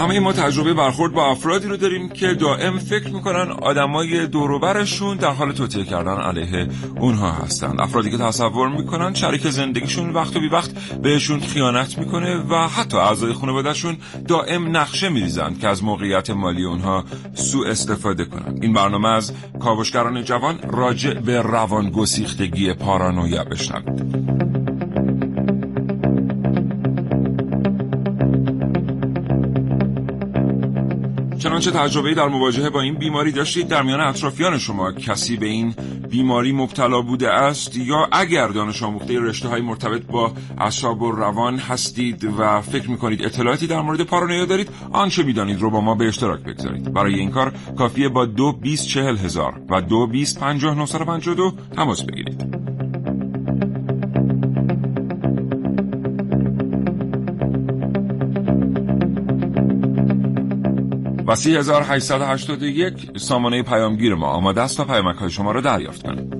همه ما تجربه برخورد با افرادی رو داریم که دائم فکر می‌کنن آدمای دوروبرشون در حال توطئه کردن علیه اونها هستند افرادی که تصور می‌کنن شریک زندگیشون وقت و بی وقت بهشون خیانت می‌کنه و حتی اعضای خانوادهشون دائم نقشه میریزند که از موقعیت مالی اونها سوء استفاده کنند این برنامه از کاوشگران جوان راجع به روان گسیختگی پارانویا بشنوید. چنانچه تجربه در مواجهه با این بیماری داشتید در میان اطرافیان شما. کسی به این بیماری مبتلا بوده است یا اگر دانش آموخته رشته های مرتبط با اعصاب و روان هستید و فکر می‌کنید اطلاعاتی در مورد پارانویا دارید آنچه می‌دانید رو با ما به اشتراک بگذارید. برای این کار کافیه با دو بیست چهل هزار و دو بیست پنجاه تماس بگیرید. و 3881 سامانه پیامگیر ما آماده است تا پیامک های شما را دریافت کنیم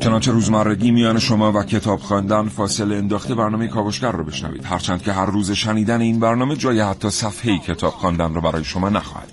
چنانچه روزمرگی میان شما و کتاب خواندن فاصله انداخته برنامه کاوشگر رو بشنوید. هرچند که هر روز شنیدن این برنامه جای حتی صفحه کتاب خواندن رو برای شما نخواهد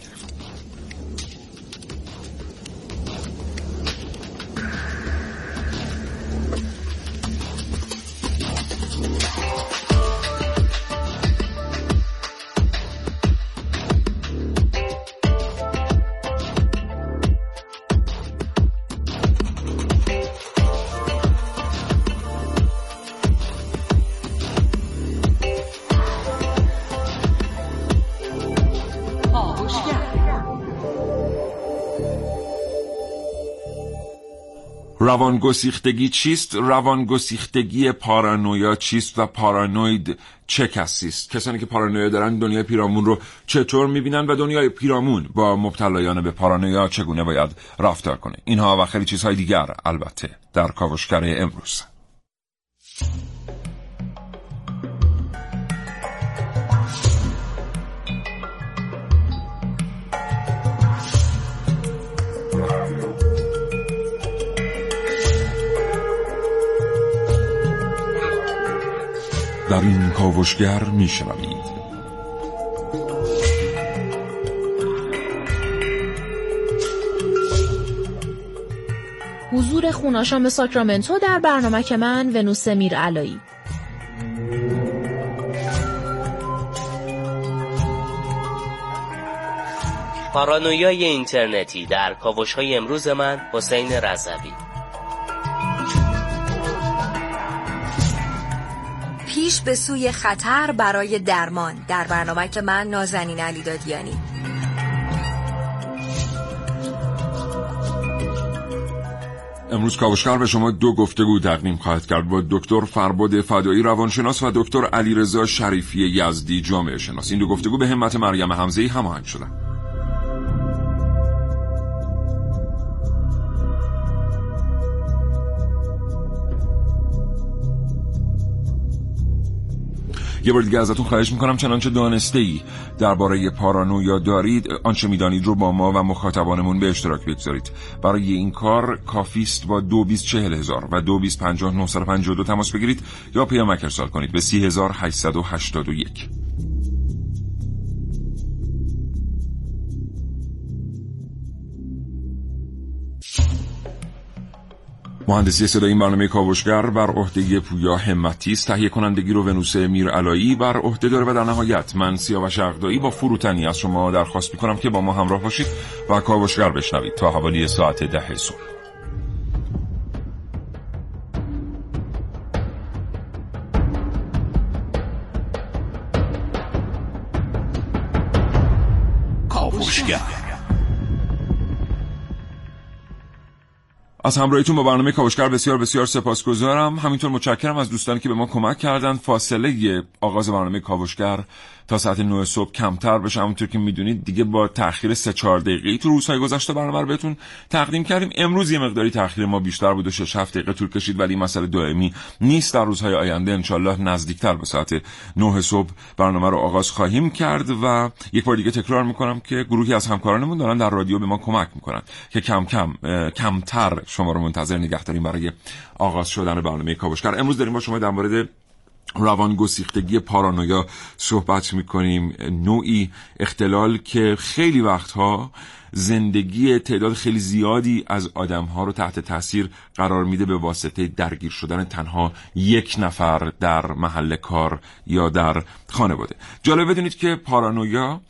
روانگسیختگی چیست؟ روانگسیختگی پارانویا چیست و پارانوید چه کسی است؟ کسانی که پارانویا دارن دنیای پیرامون رو چطور می‌بینن و دنیای پیرامون با مبتلایان به پارانویا چگونه باید رفتار کنه؟ اینها و خیلی چیزهای دیگر البته در کاوشگر امروز. در این کاوشگر میشنوید. حضور خوناشام ساکرامنتو در برنامه که من ونوس میر علایی. پارانویای اینترنتی در کاوش های امروز من حسین رضوی. پیش به سوی خطر برای درمان. در برنامه که من نازنین علی دادیانی. امروز کاوشگر به شما دو گفتگو تقدیم خواهد کرد با دکتر فرباد فدایی روانشناس و دکتر علیرضا شریفی یزدی جامعه شناس. این دو گفتگو به همت مریم حمزه هماهنگ شدن یه بار دیگه ازتون خواهش می‌کنم چنانچه دانسته ای درباره پارانویا دارید آنچه می‌دانید رو با ما و مخاطبانمون به اشتراک بگذارید. برای این کار کافیست با دو بیست چهل هزار و دو بیست پنجاه تماس بگیرید یا پیامک ارسال کنید به سی هزار و یک. مهندسی صدای این برنامه کاوشگر بر عهده پویا همتی است. تهیه کنندگی رو ونوس میر علایی بر عهده داره و در نهایت من سیاوش اغدایی با فروتنی از شما درخواست می‌کنم که با ما همراه باشید و کاوشگر بشنوید تا حوالی ساعت ده صبح. از همراهیتون با برنامه کاوشگر بسیار بسیار سپاسگزارم. همینطور متشکرم از دوستانی که به ما کمک کردن فاصله آغاز برنامه کاوشگر تا ساعت 9 صبح کمتر بشه. همونطور که می‌دونید دیگه با تاخیر 3 4 دقیقه تو روزهای گذشته برنامه رو بهتون تقدیم کردیم. امروز یه مقداری تاخیر ما بیشتر بود و 6 7 دقیقه طول کشید ولی مسئله دائمی نیست. در روزهای آینده انشالله نزدیکتر به ساعت 9 صبح برنامه رو آغاز خواهیم کرد و یک بار دیگه تکرار می‌کنم که گروهی از همکارانمون دارن در رادیو به ما کمک می‌کنن که کم کم کمتر شما رو منتظر نگه داریم برای آغاز شدن برنامه کاوشگر. امروز داریم با شما در مورد روان گسیختگی پارانویا صحبت می‌کنیم. نوعی اختلال که خیلی وقتها زندگی تعداد خیلی زیادی از آدمها رو تحت تاثیر قرار میده به واسطه درگیر شدن تنها یک نفر در محل کار یا در خانواده. جالب بدونید که پارانویا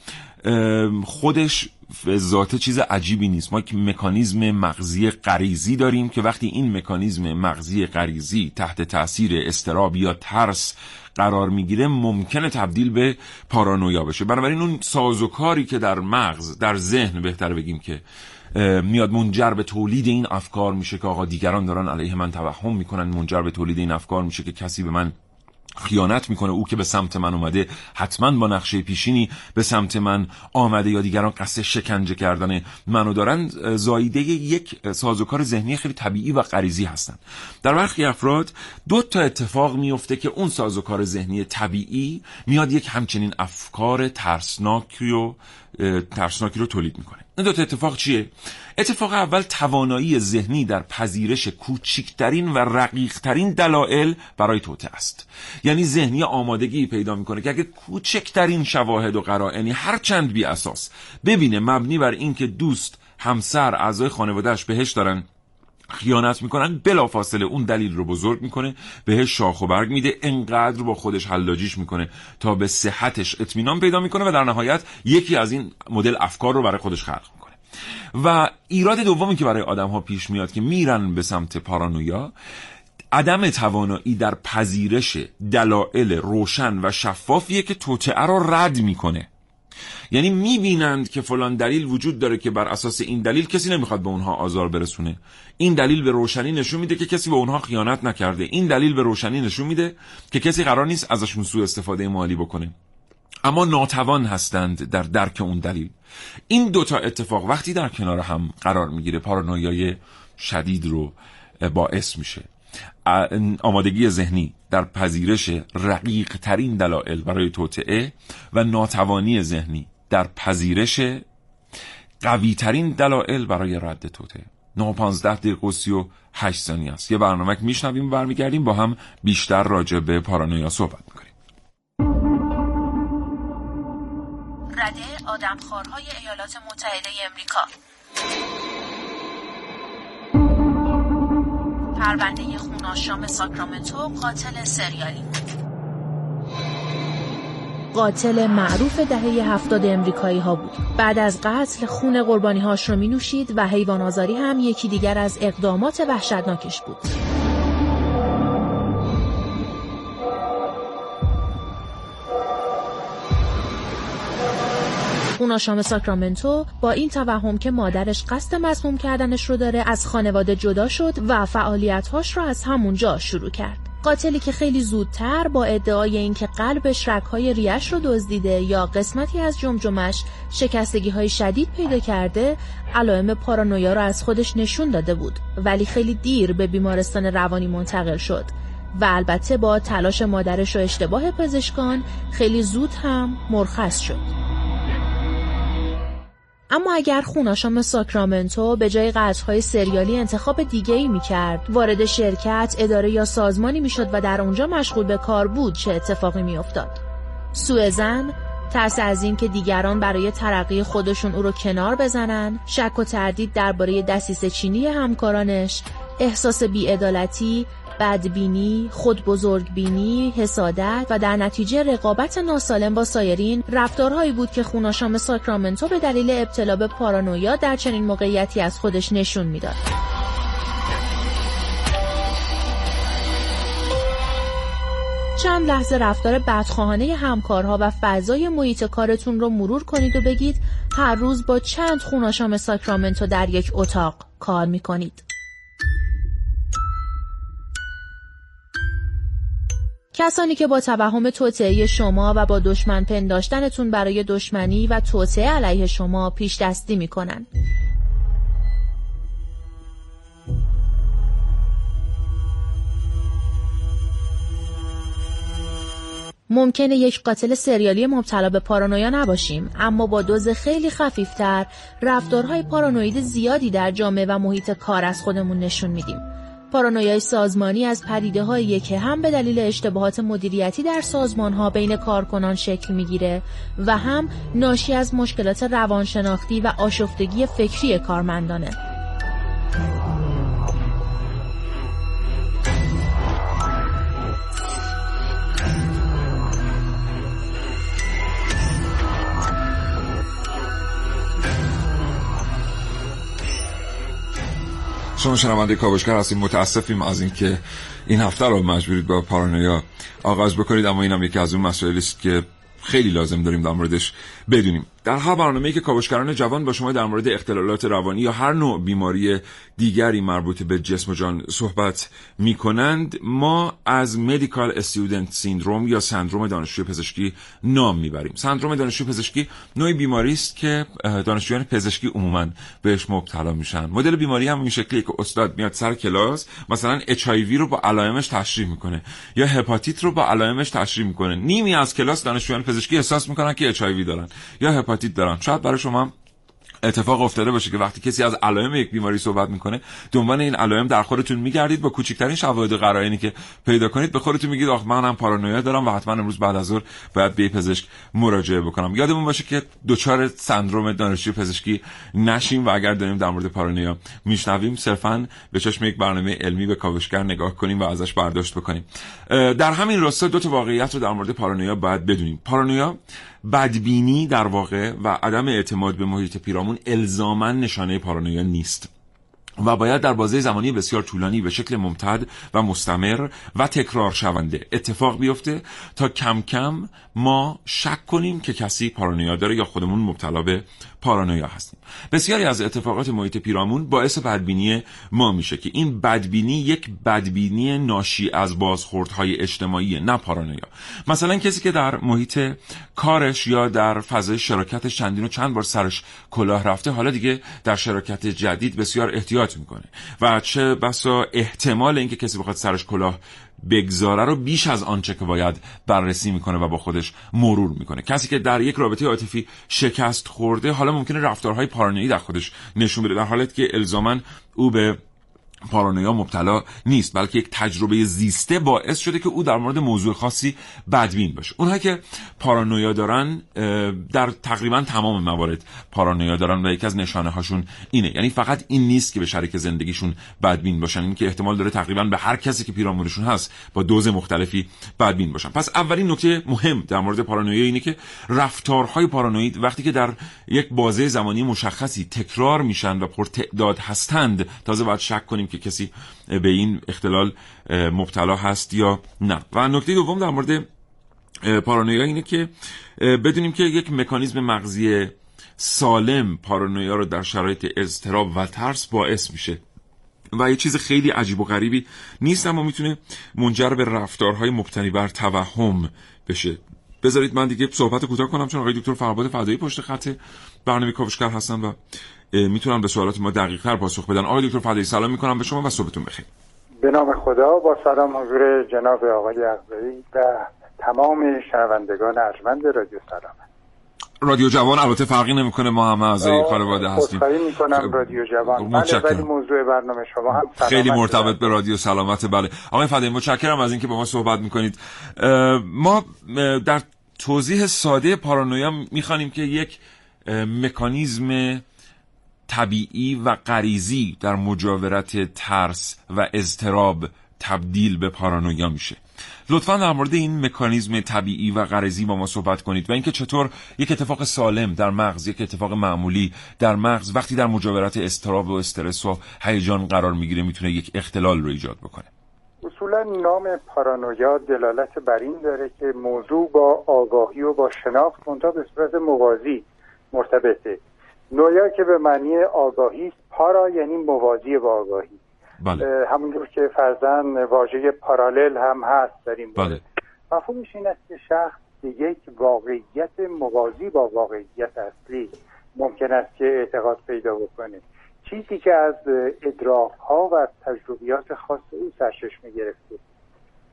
خودش ذات چیز عجیبی نیست. ما یک مکانیزم مغزی غریزی داریم که وقتی این مکانیزم مغزی غریزی تحت تاثیر استراب یا ترس قرار می‌گیره ممکنه تبدیل به پارانویا بشه. بنابراین اون سازوکاری که در مغز در ذهن بهتر بگیم که میاد منجر به تولید این افکار میشه که آقا دیگران دارن علیه من توهم می‌کنن منجر به تولید این افکار میشه که کسی به من خیانت می‌کنه او که به سمت من اومده. حتما با نقشه پیشینی به سمت من آمده یا دیگران قصد شکنجه کردن منو دارن. زایده یک سازوکار ذهنی خیلی طبیعی و غریزی هستن. در برخی افراد دو تا اتفاق میفته که اون سازوکار ذهنی طبیعی میاد یک همچنین افکار ترسناکی و ترسناکی رو تولید می‌کنه. این دو اتفاق چیه؟ اتفاق اول توانایی ذهنی در پذیرش کوچکترین و رقیقترین دلایل برای توته است یعنی ذهنی آمادگی پیدا می‌کنه که اگه کوچکترین شواهد و قرائنی هر چند بی اساس ببینه مبنی بر اینکه دوست همسر اعضای خانوادهش بهش دارن خیانت می‌کنن بلافاصله اون دلیل رو بزرگ می‌کنه بهش شاخ و برگ میده انقدر با خودش حلاجیش می‌کنه تا به صحتش اطمینان پیدا می‌کنه و در نهایت یکی از این مدل افکار رو برای خودش خلق می‌کنه. و ایراد دومی که برای آدم ها پیش میاد که میرن به سمت پارانویا عدم توانایی در پذیرش دلایل روشن و شفافیه که توطعه رو رد می‌کنه. یعنی می‌بینند که فلان دلیل وجود داره که بر اساس این دلیل کسی نمی‌خواد به اونها آزار برسونه. این دلیل به روشنی نشون میده که کسی به اونها خیانت نکرده. این دلیل به روشنی نشون میده که کسی قرار نیست ازشون سوء استفاده مالی بکنه. اما ناتوان هستند در درک اون دلیل. این دوتا اتفاق وقتی در کنار هم قرار می‌گیره پارانویای شدید رو باعث میشه. آمادگی ذهنی در پذیرش رقیق ترین دلایل برای توطعه و ناتوانی ذهنی در پذیرش قوی ترین دلایل برای رد توطعه 915 دقیقه و 8 ثانیه است. یه برنامه که میشنویم و برمیگردیم. با هم بیشتر راجع به پارانویا صحبت می‌کنیم. رده آدمخوارهای ایالات متحده امریکا. پرونده خوناشام ساکرامنتو قاتل سریالی قاتل معروف دهه هفتاد امریکایی ها بود. بعد از قتل خون قربانی هاش رو می نوشید و حیوان آزاری هم یکی دیگر از اقدامات وحشتناکش بود. خوناشام ساکرامنتو با این توهم که مادرش قصد مسموم کردنش رو داره از خانواده جدا شد و فعالیتهاش رو از همونجا شروع کرد. قاتلی که خیلی زودتر با ادعای اینکه قلبش رگهای ریش رو دزدیده یا قسمتی از جمجمش شکستگی های شدید پیدا کرده علائم پارانویا رو از خودش نشون داده بود. ولی خیلی دیر به بیمارستان روانی منتقل شد. و البته با تلاش مادرش و اشتباه پزشکان خیلی زود هم مرخص شد. اما اگر خوناشام ساکرامنتو به جای قتل‌های سریالی انتخاب دیگه ای می کرد وارد شرکت، اداره یا سازمانی می شد و در اونجا مشغول به کار بود چه اتفاقی می افتاد سوء زن ترس از این که دیگران برای ترقی خودشون او رو کنار بزنن شک و تردید درباره دسیسه چینی همکارانش احساس بیعدالتی، بدبینی، خود بزرگبینی، حسادت و در نتیجه رقابت ناسالم با سایرین رفتارهایی بود که خوناشام ساکرامنتو به دلیل ابتلا به پارانویا در چنین موقعیتی از خودش نشون می‌داد. چند لحظه رفتار بدخواهانه همکارها و فضای محیط کارتون رو مرور کنید و بگید هر روز با چند خوناشام ساکرامنتو در یک اتاق کار می‌کنید. کسانی که با توهم توطعه شما و با دشمن پنداشتنتون برای دشمنی و توطعه علیه شما پیش دستی می‌کنن. ممکنه یک قاتل سریالی مبتلا به پارانویا نباشیم اما با دوز خیلی خفیفتر رفتارهای پارانوید زیادی در جامعه و محیط کار از خودمون نشون میدیم پارانویای سازمانی از پدیده های که هم به دلیل اشتباهات مدیریتی در سازمان ها بین کارکنان شکل می‌گیره و هم ناشی از مشکلات روانشناختی و آشفتگی فکری کارمندانه. شما شنونده کاوشگر هستیم. متاسفیم از اینکه این هفته رو مجبورید با پارانویا آغاز بکنید اما اینم یکی از اون مسائلی است که خیلی لازم داریم در موردش بدونیم. در هر برنامه‌ای که کاوشگران جوان با شما در مورد اختلالات روانی یا هر نوع بیماری دیگری مربوط به جسم و جان صحبت می کنند ما از مدیکال استودنت سیندروم یا سندروم دانشجوی پزشکی نام می‌بریم. سندروم دانشجوی پزشکی نوعی بیماری است که دانشجویان پزشکی عموما بهش مبتلا میشن. مدل بیماری هم این شکلیه که استاد میاد سر کلاس مثلا اچ رو با علائمش تشریح می‌کنه یا هپاتیت رو با علائمش تشریح می‌کنه. نیمی از کلاس دانشجویان پزشکی احساس می‌کنن که اچ دارن یا هپاتیت دارن شاید برای شما اتفاق افتاده باشه که وقتی کسی از علائم یک بیماری صحبت می‌کنه دنبال این علائم در خودتون میگردید با کوچکترین شواهد قرائنی که پیدا کنید به خودتون میگید آخ منم پارانویا دارم و حتما امروز بعد از ظهر باید به پزشک مراجعه بکنم. یادمون باشه که دچار سندروم دانشجوی پزشکی نشیم و اگر داریم در مورد پارانویا میشنویم صرفا به چشم یک برنامه علمی به کاوشگر نگاه کنیم و ازش برداشت بکنیم. در همین راستا دو تا واقعیت رو در مورد پارانویا باید بدونیم. پارانویا بدبینی در واقع و عدم اعتماد به محیط پیرامون الزاما نشانه پارانویا نیست. و باید در بازه زمانی بسیار طولانی به شکل ممتد و مستمر و تکرار شونده اتفاق بیفته تا کم کم ما شک کنیم که کسی پارانویا داره یا خودمون مبتلا به پارانویا هستیم. بسیاری از اتفاقات محیط پیرامون باعث بدبینی ما میشه که این بدبینی یک بدبینی ناشی از بازخوردهای اجتماعی نه پارانویا. مثلا کسی که در محیط کارش یا در فضای شراکتش چندین و چند بار سرش کلاه رفته حالا دیگه در شراکت جدید بسیار احتیاط می‌کنه. و چه بسا احتمال اینکه کسی بخواد سرش کلاه بگذاره رو بیش از آنچه که باید بررسی می‌کنه و با خودش مرور می‌کنه. کسی که در یک رابطه عاطفی شکست خورده حالا ممکنه رفتارهای پارانویی در خودش نشون بده در حالت که الزاما او به پارانویا مبتلا نیست بلکه یک تجربه زیسته باعث شده که او در مورد موضوع خاصی بدبین باشه. اونها که پارانویا دارن در تقریبا تمام موارد پارانویا دارن و یکی از نشانه هاشون اینه. یعنی فقط این نیست که به شریک زندگیشون بدبین باشن. این که احتمال داره تقریبا به هر کسی که پیرامونشون هست با دوز مختلفی بدبین باشن. پس اولین نکته مهم در مورد پارانویا اینه که رفتارهای پارانوید وقتی که در یک بازه زمانی مشخصی تکرار میشن و پرتعداد هستند تازه باید شک کنیم که کسی به این اختلال مبتلا هست یا نه. و نکته دوم در مورد پارانویا اینه که بدونیم که یک مکانیزم مغزی سالم پارانویا رو در شرایط اضطراب و ترس باعث میشه. و یه چیز خیلی عجیب و غریبی نیست اما می‌تونه منجر به رفتارهای مبتنی بر توهم بشه. بذارید من دیگه صحبت کوتاه کنم چون آقای دکتر فرباد فدایی پشت خط برنامه کاوشگر هستم و می‌تونن به سوالات ما دقیق تر پاسخ بدن. آقای دکتر فدایی سلام می‌کنم به شما و صبحتون بخیر. به نام خدا با سلام حضور جناب آقای اقبری و تمام شنوندگان ارجمند رادیو سلام. رادیو جوان البته فرقی نمی‌کنه ما همه اعضای خانواده هستیم. می‌کنم رادیو جوان. بله ولی موضوع برنامه شما هم خیلی مرتبط به رادیو سلامت بله. آقای فدایی متشکرم از اینکه با ما صحبت می‌کنید. ما در توضیح ساده پارانویا می‌خوانیم که یک مکانیزم طبیعی و غریزی در مجاورت ترس و اضطراب تبدیل به پارانویا میشه. لطفا در مورد این مکانیزم طبیعی و غریزی با ما صحبت کنید و اینکه چطور یک اتفاق سالم در مغز یک اتفاق معمولی در مغز وقتی در مجاورت استراب و استرس و هیجان قرار می‌گیره می‌تونه یک اختلال رو ایجاد بکنه. اصولا نام پارانویا دلالت بر این داره که موضوع با آگاهی و با شناخت منتها به صورت موازی مرتبطه. نویا که به معنی آگاهی پارا یعنی موازی با آگاهی. بله. همونجور که فرزن واژه پارالل هم هست در این بله. مفهومش این است که شخص به یک واقعیت موازی با واقعیت اصلی ممکن است که اعتقاد پیدا بکنه. چیزی که از ادراک ها و تجربیات خاص او سرچشمه گرفته.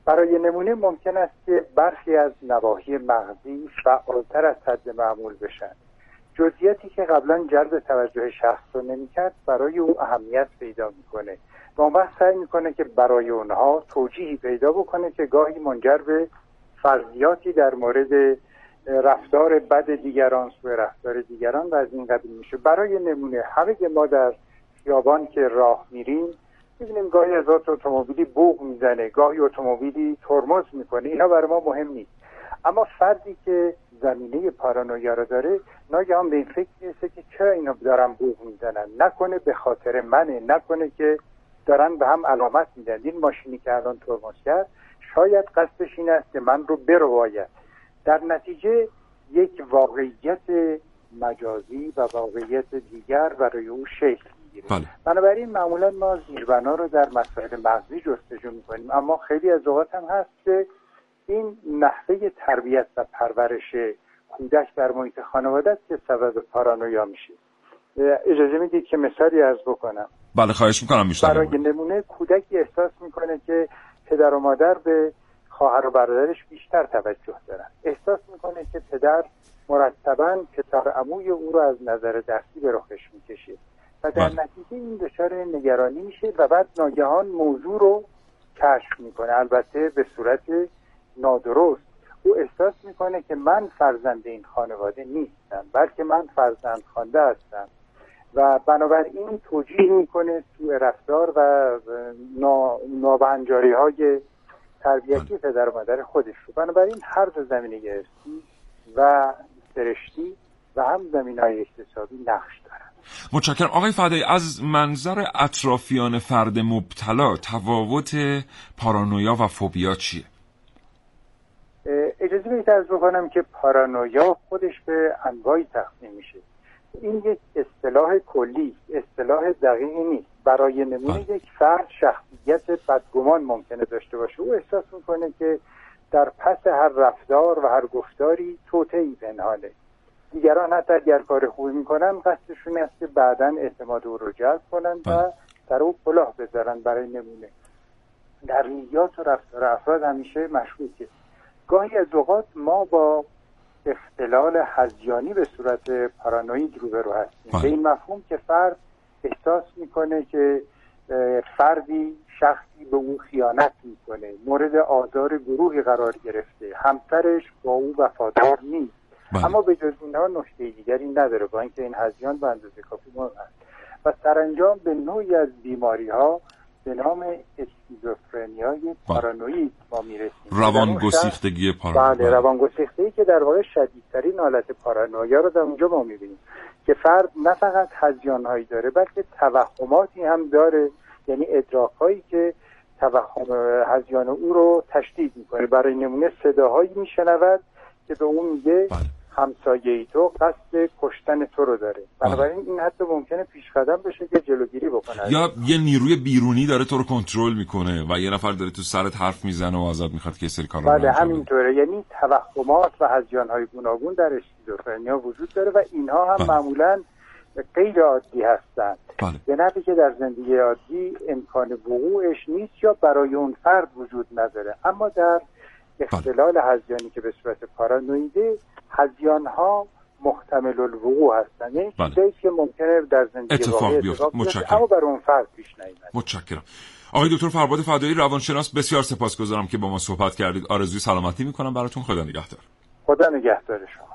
برای نمونه ممکن است که برخی از نواحی مغزی فعالتر از حد معمول بشن. جزئیاتی که قبلا جلب توجه شخص رو نمی‌کرد برای او اهمیت پیدا می‌کنه. و اون وقت سعی می‌کنه که برای اونها توجیهی پیدا بکنه که گاهی منجر به فرضیاتی در مورد رفتار بد دیگران سوی رفتار دیگران و از این قبیل میشه. برای نمونه همه ما در خیابان که راه میریم می‌بینیم گاهی از اتومبیلی بوغ می‌زنه گاهی اتومبیلی ترمز می‌کنه. اینا برای ما مهم نیست. اما فردی که زمینه پارانویا رو داره ناگهان به این فکر می‌رسه که چرا اینا دارن بوغ می‌زنن؟ نکنه به خاطر منه نکنه که دارن به هم علامت میدن. این ماشینی که الان ترمز کرد شاید قصدش این است که من رو برواید. در نتیجه یک واقعیت مجازی و واقعیت دیگر برای او شکل می‌گیره. بله. بنابراین معمولا ما زیربنا رو در مسائل مغزی جستجو می‌کنیم. اما خیلی از اوقات هم هست که این نحوه تربیت و پرورش کودک در محیط خانواده است که سبب پارانویا میشه. اجازه می‌دید که مثالی از بکنم. بله خواهش می‌کنم بیشتر برای نمونه کودکی احساس می‌کنه که پدر و مادر به خواهر و برادرش بیشتر توجه دارن. احساس می‌کنه که پدر مرتبا پسر عموی او رو از نظر درسی به رخش می‌کشه و در بله. نتیجه این دچار نگرانی میشه و بعد ناگهان موضوع رو کشف می‌کنه. البته به صورت نادرست. او احساس می‌کنه که من فرزند این خانواده نیستم بلکه من فرزند خوانده هستم. و بنابراین توجیه می‌کنه سوء رفتار و نا- نابهنجاری های تربیتی پدر و مادر خودش رو. بنابراین هر دو زمینه و سرشتی و هم زمین های اکتسابی نقش دارن. متشکرم. آقای فدایی از منظر اطرافیان فرد مبتلا تفاوت پارانویا و فوبیا چیه؟ اجازه بدید از بکنم که پارانویا خودش به انواعی تقسیم میشه. این یک اصطلاح کلی اصطلاح دقیقی نیست. برای نمونه بله. یک فرد شخصیت بدگمان ممکنه داشته باشه. او احساس می‌کنه که در پس هر رفتار و هر گفتاری توطئه‌ای پنهانه. دیگران حتی اگر کار خوبی می‌کنن قصدشون است که بعدا اعتماد او رو جلب کنن و بله. در او کلاه بذارن برای نمونه. در رویات و رفتار افراد همیشه مشکوکه. گاهی از اوقات ما با اختلال هزیانی به صورت پارانوید روبرو هستیم بله. به این مفهوم که فرد احساس می‌کنه که فردی شخصی به او خیانت می‌کنه مورد آزار گروهی قرار گرفته همسرش با او وفادار نیست بله. اما به جز اینها نکته دیگری نداره با اینکه این هزیان به اندازه کافی مهم است و سرانجام به نوعی از بیماری ها به نام اسکیزوفرنیای پارانوید ما می‌رسیم. روان گسیختگی پارانویا بله. روان گسیختگی که در واقع شدیدترین حالت پارانویا رو در اونجا ما می‌بینیم که فرد نه فقط هزیانهایی داره بلکه توهماتی هم داره. یعنی ادراکهایی که توهم هزیان او رو تشدید می‌کنه. برای نمونه صداهایی میشنود که به اون میگه بله. همسایه ای تو قصد کشتن تو رو داره. بنابراین این حتی ممکنه پیش قدم بشه که جلوگیری بکنه. یا یه نیروی بیرونی داره تو رو کنترل می‌کنه و یه نفر داره تو سرت حرف می‌زنه و ازت می‌خواد که سری کارا بله. همینطوره. یعنی توهمات و هزیان های گوناگون در اسکیزوفرنیا وجود داره و اینها هم بله. معمولا غیر عادی هستند. بله. به که در زندگی عادی امکان وقوعش نیست یا برای اون فرد وجود نداره. اما در اختلال هزیانی که به صورت پارانویده هزیان ها محتمل الوقوع هستند یعنی بله. چیزایی که ممکنه در زندگی اتفاق بیفته. متشکرم. اما برای اون فرد پیش نیامده متشکرم. آقای دکتر فرباد فدایی روانشناس بسیار سپاسگزارم که با ما صحبت کردید. آرزوی سلامتی می‌کنم براتون. خدا نگهدار. خدا نگهدار شما.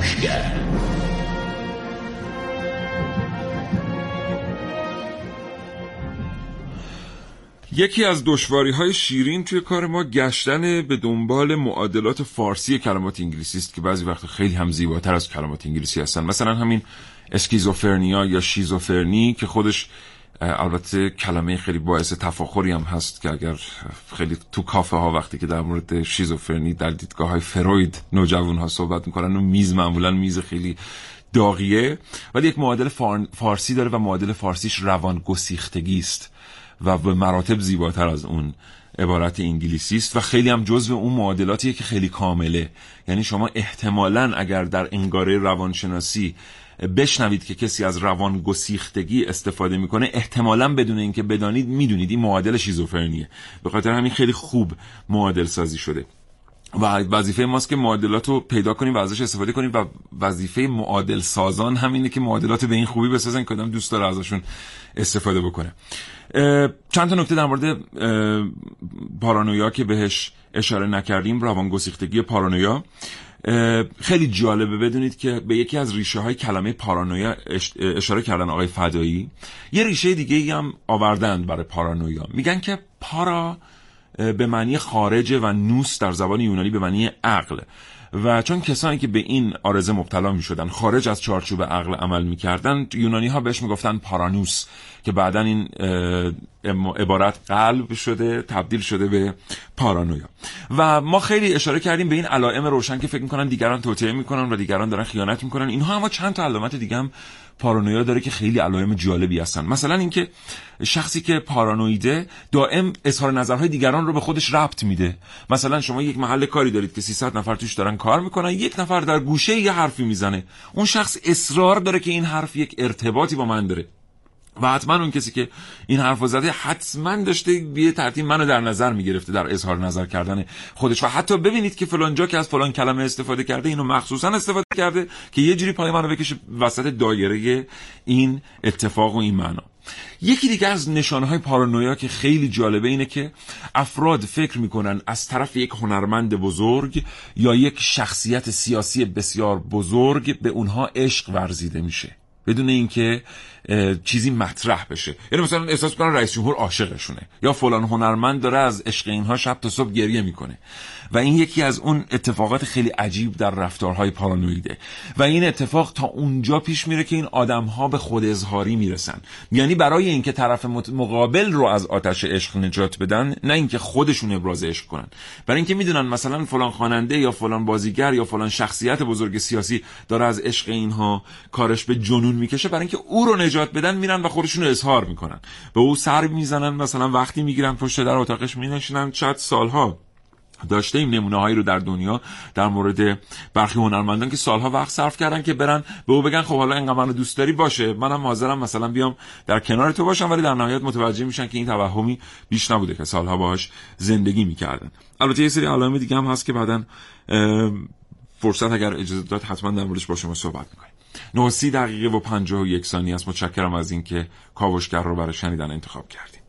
کاوشگر یکی از دشواری های شیرین توی کار ما گشتن به دنبال معادلات فارسی کلمات انگلیسی است که بعضی وقت خیلی هم زیباتر از کلمات انگلیسی هستن. مثلا همین اسکیزوفرنیا یا شیزوفرنی که خودش البته کلمه خیلی باعث تفاخری هم هست که اگر خیلی تو کافه ها وقتی که در مورد شیزوفرنی در دیدگاه های فروید نوجوان ها صحبت می‌کنن و میز معمولا میز خیلی داغیه. ولی یک معادل فارسی داره و معادل فارسیش روان گسیختگی است و به مراتب زیباتر از اون عبارت انگلیسی است و خیلی هم جزو اون معادلاتیه که خیلی کامله. یعنی شما احتمالا اگر در انگاره روانشناسی بشنوید که کسی از روان گسیختگی استفاده می‌کنه احتمالا بدون اینکه بدانید می‌دونید این معادل شیزوفرنیه. به خاطر همین خیلی خوب معادل سازی شده. و وظیفه ماست که معادلات رو پیدا کنیم و ازش استفاده کنیم و وظیفه معادل سازان همینه که معادلات به این خوبی بسازن که آدم دوست داره ازشون استفاده بکنه. چند تا نکته در مورد پارانویا که بهش اشاره نکردیم روان گسیختگی پارانویا. خیلی جالبه بدونید که به یکی از ریشه های کلمه پارانویا اشاره کردن آقای فدایی. یه ریشه دیگه هم آوردن برای پارانویا. میگن که پارا به معنی خارجه و نوس در زبان یونانی به معنی عقل. و چون کسانی که به این آرزه مبتلا می شدن خارج از چارچوب عقل عمل می کردن یونانی ها بهش می گفتن پارانوس که بعدا این عبارت قلب شده تبدیل شده به پارانویا. و ما خیلی اشاره کردیم به این علائم روشن که فکر می‌کنن دیگران توطئه می‌کنن و دیگران دارن خیانت می‌کنن. اینها اما چند تا علامت دیگه هم پارانویا داره که خیلی علائم جالبی هستن. مثلا اینکه شخصی که پارانویده دائم اظهار نظرهای دیگران رو به خودش ربط میده. مثلا شما یک محل کاری دارید که 300 نفر توش دارن کار می‌کنن یک نفر در گوشه یه حرفی می‌زنه. اون شخص اصرار داره که این حرف یک ارتباطی با من داره. و حتما اون کسی که این حرف زده حتما داشته یه ترتیب منو در نظر می‌گرفته در اظهار نظر کردن خودش. و حتی ببینید که فلان جا که از فلان کلمه استفاده کرده اینو مخصوصا استفاده کرده که یه جوری پای منو بکشه وسط دایره این اتفاق و این معنا. یکی دیگه از نشانهای پارانویا که خیلی جالبه اینه که افراد فکر می‌کنن از طرف یک هنرمند بزرگ یا یک شخصیت سیاسی بسیار بزرگ به اونها عشق ورزیده میشه. بدون اینکه چیزی مطرح بشه. یعنی مثلا احساس کنن رئیس جمهور عاشقشونه. یا فلان هنرمند داره از عشق اینها شب تا صبح گریه می‌کنه. و این یکی از اون اتفاقات خیلی عجیب در رفتارهای پارانویده. و این اتفاق تا اونجا پیش میره که این آدمها به خود اظهاری می‌رسن. یعنی برای اینکه طرف مقابل رو از آتش عشق نجات بدن نه اینکه خودشون ابراز عشق کنن. برای اینکه می‌دونن مثلا فلان خواننده یا فلان بازیگر یا فلان شخصیت بزرگ سیاسی داره از عشق اینها کارش به جنون می‌کشه برای اینکه او رو نجات بدن میرن و خودشون رو اظهار می‌کنن. به او سر می‌زنن مثلا وقتی می‌گیرن پشت در اتاقش مینشینن. چند سالها داشته این نمونه هایی رو در دنیا در مورد برخی هنرمندان که سالها وقت صرف کردن که برن به او بگن خب حالا اینقدر منو دوست داری باشه. منم حاضرم مثلا بیام در کنار تو باشم ولی در نهایت متوجه میشن که این توهمی بیش نبوده که سالها باهاش زندگی می‌کردن. البته یه سری علائم دیگه هم هست که بعدا فرصت اگر اجازه داد حتما در موردش با شما صحبت می‌کنیم. 90 دقیقه و 51 ثانیه است. متشکرم از اینکه کاوشگر رو برای شنیدن انتخاب کردیم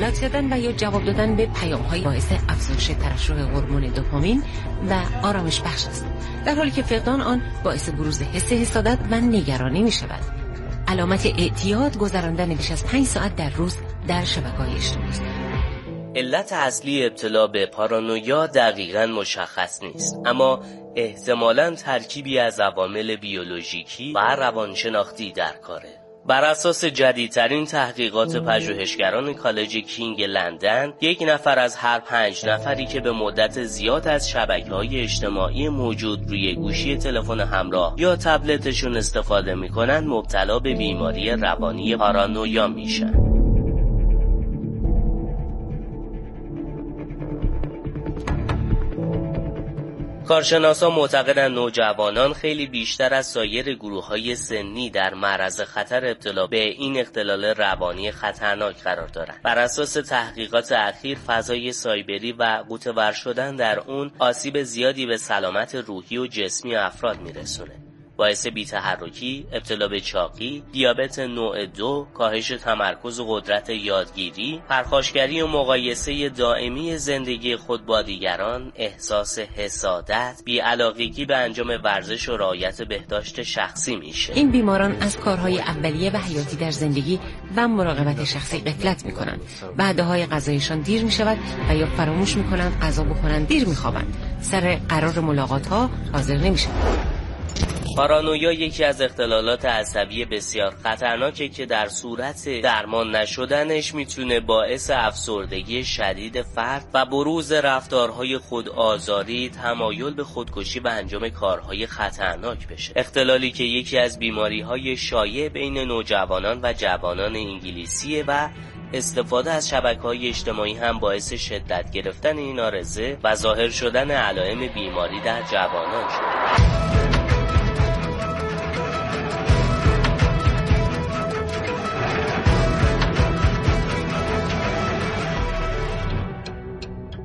لطف دادن و یا جواب دادن به پیام های باعث افزایش ترشح هورمون دوپامین و آرامش بخش است. در حالی که فقدان آن باعث بروز حس حسادت و نگرانی می شود علامت اعتیاد گذراندن بیش از 5 ساعت در روز در شبکه های اجتماعی است. علت اصلی ابتلا به پارانویا دقیقا مشخص نیست اما احتمالا ترکیبی از عوامل بیولوژیکی و روانشناختی در کاره. بر اساس جدیدترین تحقیقات پژوهشگران کالج کینگ لندن یک نفر از هر پنج نفری که به مدت زیاد از شبکه های اجتماعی موجود روی گوشی تلفن همراه یا تبلتشون استفاده می‌کنن مبتلا به بیماری روانی پارانویا میشن. کارشناسان معتقدند نوجوانان خیلی بیشتر از سایر گروه های سنی در معرض خطر ابتلا به این اختلال روانی خطرناک قرار دارند. بر اساس تحقیقات اخیر فضای سایبری و قوطه‌ور شدن در اون آسیب زیادی به سلامت روحی و جسمی افراد میرسونه. باعث بیتحرکی، ابتلا به چاقی، دیابت نوع دو، کاهش تمرکز و قدرت یادگیری، پرخاشگری و مقایسه دائمی زندگی خود با دیگران، احساس حسادت، بیعلاقگی به انجام ورزش و رعایت بهداشت شخصی میشه. این بیماران از کارهای اولیه و حیاتی در زندگی و مراقبت شخصی قفلت می‌کنند. بعد های غذایشان دیر می‌شود و یا فراموش می‌کنند غذا بخورند دیر میخوابند. سر قرار ملاقات ها حاضر نمی‌شوند. پارانویا یکی از اختلالات عصبی بسیار خطرناکه که در صورت درمان نشدنش می‌تونه باعث افسردگی شدید فرد و بروز رفتارهای خودآزاری تمایل به خودکشی و انجام کارهای خطرناک بشه. اختلالی که یکی از بیماری های شایع بین نوجوانان و جوانان انگلیسیه و استفاده از شبکه های اجتماعی هم باعث شدت گرفتن این آرزه و ظاهر شدن علائم بیماری در جوانان شده.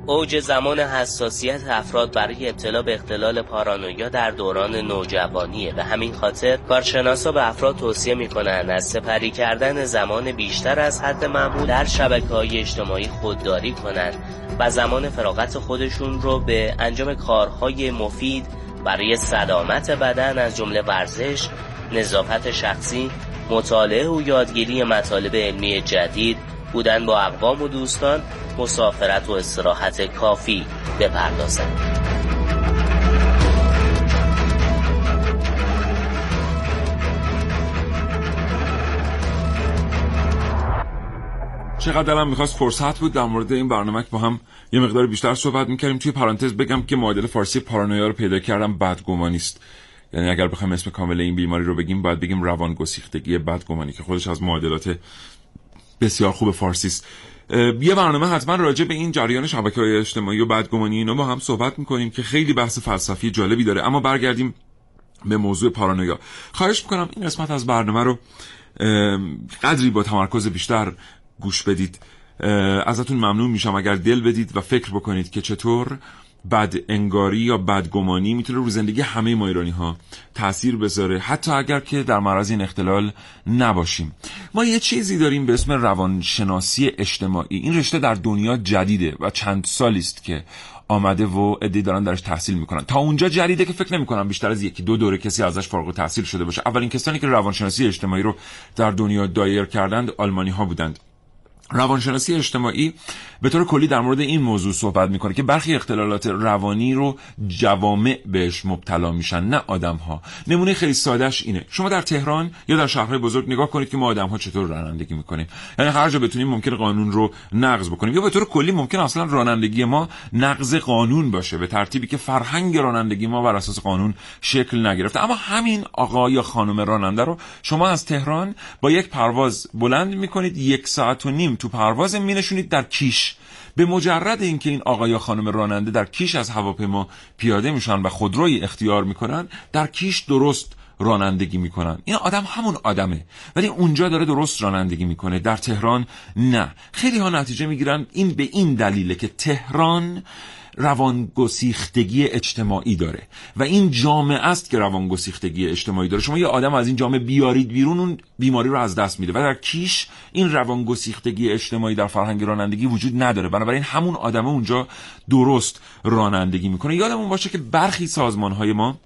اوج زمان حساسیت افراد برای ابتلا به اختلال پارانویا در دوران نوجوانیه. و همین خاطر کارشناسا به افراد توصیه می‌کنند از سپری کردن زمان بیشتر از حد معمول در شبکه های اجتماعی خودداری کنند و زمان فراغت خودشون رو به انجام کارهای مفید برای سلامت بدن از جمله ورزش، نظافت شخصی، مطالعه و یادگیری مطالب علمی جدید بودن با اقوام و دوستان مسافرت و استراحت کافی بپردازند چقدر دلم می‌خواست فرصت بود در مورد این برنامه با هم یه مقدار بیشتر صحبت می‌کردیم. توی پرانتز بگم که معادل فارسی پارانویا رو پیدا کردم بدگمانی است. یعنی اگر بخوایم اسم کامل این بیماری رو بگیم باید بگیم روان گسیختگی بدگمانی که خودش از معادلات بسیار خوب فارسی است. یه برنامه حتما راجع به این جریان شبکه های اجتماعی و بدگمانی اینا با هم صحبت می‌کنیم که خیلی بحث فلسفی جالبی داره. اما برگردیم به موضوع پارانویا. خواهش می‌کنم این قسمت از برنامه رو قدری با تمرکز بیشتر گوش بدید. ازتون ممنون میشم. اگر دل بدید و فکر بکنید که چطور بد انگاری یا بدگمانی می‌تونه رو زندگی همه ما ایرانی ها تاثیر بذاره. حتی اگر که در معرض این اختلال نباشیم. ما یه چیزی داریم به اسم روانشناسی اجتماعی. این رشته در دنیا جدیده و چند سالی است که آمده و ادعی دارن درش تحصیل می‌کنن. تا اونجا جدیده که فکر نمی‌کنم بیشتر از یکی دو دوره کسی ازش فارغ التحصیل شده باشه. اولین کسانی که روانشناسی اجتماعی رو در دنیا دایر کردند آلمانی ها بودند. روانشناسی اجتماعی به طور کلی در مورد این موضوع صحبت می‌کنه که برخی اختلالات روانی رو جوامع بهش مبتلا میشن نه آدم ها نمونه خیلی سادهش اینه. شما در تهران یا در شهرهای بزرگ نگاه کنید که ما آدم ها چطور رانندگی می‌کنیم. یعنی هر جا بتونیم ممکن قانون رو نقض بکنیم. یا به طور کلی ممکن اصلا رانندگی ما نقض قانون باشه به ترتیبی که فرهنگ رانندگی ما بر اساس قانون شکل نگرفته. اما همین آقا یا خانم راننده رو شما از تهران با یک پرواز بلند می‌کنید یک ساعت و نیم تو پرواز مینشونید در کیش. به مجرد اینکه این آقا یا خانم راننده در کیش از هواپیما پیاده میشن و خودروی اختیار می‌کنن در کیش درست رانندگی می‌کنن. این آدم همون آدمه. ولی اونجا داره درست رانندگی می‌کنه. در تهران نه. خیلی ها نتیجه می‌گیرن این به این دلیله که تهران روانگسیختگی اجتماعی داره. و این جامعه است که روانگسیختگی اجتماعی داره. شما یه آدم از این جامعه بیارید بیرون اون بیماری رو از دست میده. و در کیش این روانگسیختگی اجتماعی در فرهنگ رانندگی وجود نداره. بنابراین همون آدم اونجا درست رانندگی می‌کنه. یادمون باشه که برخی سازمان های ما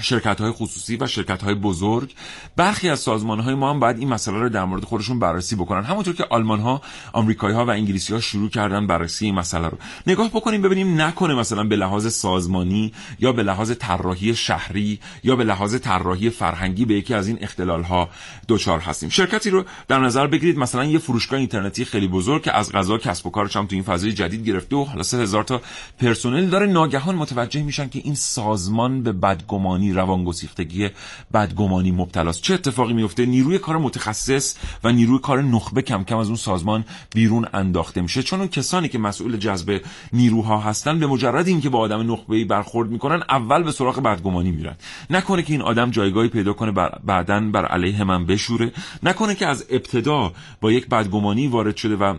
شرکت های خصوصی و شرکت های بزرگ. برخی از سازمان های ما هم باید این مسئله رو در مورد خودشون بررسی بکنن. همونطور که آلمان ها آمریکایی ها و انگلیسی ها شروع کردن بررسی این مسئله رو. نگاه بکنیم ببینیم نکنه مثلا به لحاظ سازمانی یا به لحاظ طراحی شهری یا به لحاظ طراحی فرهنگی به یکی از این اختلال ها دچار هستیم. شرکتی رو در نظر بگیرید. مثلا یه فروشگاه اینترنتی خیلی بزرگ که از غذا کسب و کارش هم تو این فضای جدید گرفته و حالا هزار تا پرسنل داره. ناگهان متوجه میشن که این سازمان به بدگمانی روانی روانگسیختگی بدگمانی مبتلاست. چه اتفاقی میفته؟ نیروی کار متخصص و نیروی کار نخبه کم کم از اون سازمان بیرون انداخته میشه. چون اون کسانی که مسئول جذب نیروها هستن به مجرد اینکه با آدم نخبه برخورد می‌کنن اول به سراغ بدگمانی میرن. نکنه که این آدم جایگاهی پیدا کنه بعدا بر علیه من بشوره. نکنه که از ابتدا با یک بدگمانی وارد شده و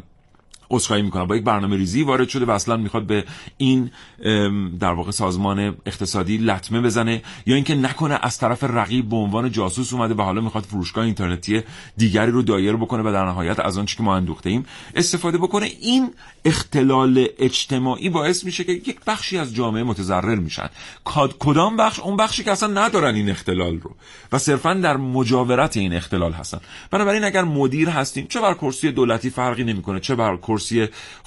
عذرخواهی می‌کنم. با یک برنامه ریزی وارد شده و اصلا می‌خواد به این در واقع سازمان اقتصادی لطمه بزنه یا اینکه نکنه از طرف رقیب به عنوان جاسوس اومده و حالا می‌خواد فروشگاه اینترنتی دیگری رو دایر بکنه و در نهایت از آنچه که ما اندوخته ایم استفاده بکنه. این اختلال اجتماعی باعث میشه که یک بخشی از جامعه متضرر میشن. کدام بخش؟ اون بخشی که اصلا ندارن این اختلال رو و صرفا در مجاورت این اختلال هستن. بنابراین اگر مدیر هستیم چه بر کرسی دولتی فرقی نمی‌کنه چه بر کرسی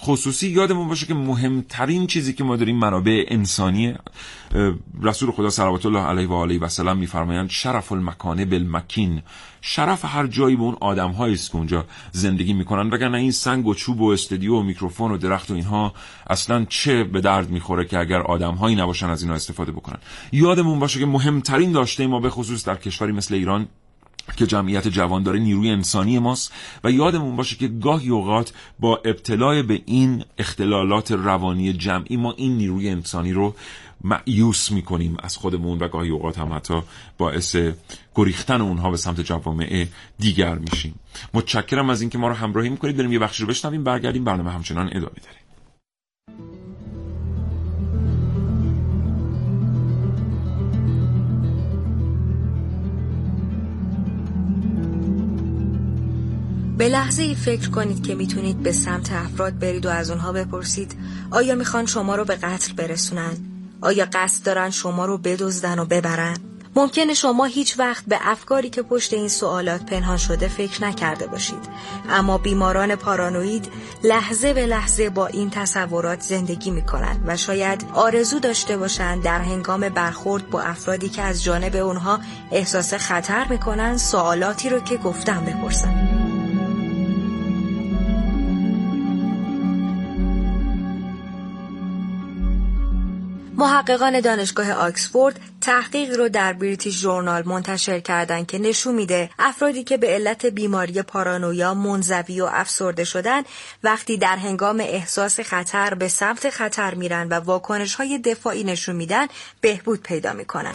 خصوصی یادمون باشه که مهمترین چیزی که ما داریم منابع انسانی رسول خدا صلوات الله علیه و آله و سلم میفرمایند شرف المکانه بالمکین. شرف هر جایی به اون آدم است که اونجا زندگی می‌کنن وگرنه این سنگ و چوب و استدیو و میکروفون و درخت و اینها اصلا چه به درد می‌خوره که اگر آدم هایی نباشن از اینا استفاده بکنن. یادمون باشه که مهمترین داشته ما به خصوص در کشوری مثل ایران که جمعیت جوان داره نیروی انسانی ماست و یادمون باشه که گاهی اوقات با ابتلای به این اختلالات روانی جمعی ما این نیروی انسانی رو معیوس می‌کنیم از خودمون و گاهی اوقات هم حتی باعث گریختن اونها به سمت جوامع دیگر میشیم. متشکرم از اینکه ما رو همراهی می‌کنید. بریم یه بخشی رو بشنویم برگردیم برنامه همچنان ادامه داریم. به لحظه ای فکر کنید که می‌تونید به سمت افراد برید و از اونها بپرسید آیا می‌خوان شما رو به قتل برسونن؟ آیا قصد دارن شما رو بدزدن و ببرن؟ ممکنه شما هیچ وقت به افکاری که پشت این سوالات پنهان شده فکر نکرده باشید اما بیماران پارانوید لحظه به لحظه با این تصورات زندگی می‌کنند و شاید آرزو داشته باشند در هنگام برخورد با افرادی که از جانب اونها احساس خطر می‌کنن سوالاتی رو که گفتم بپرسن محققان دانشگاه آکسفورد تحقیق رو در بریتیش جورنال منتشر کردند که نشون میده افرادی که به علت بیماری پارانویا منزوی و افسرده شدن وقتی در هنگام احساس خطر به سمت خطر میرن و واکنش های دفاعی نشون میدن بهبود پیدا می‌کنن.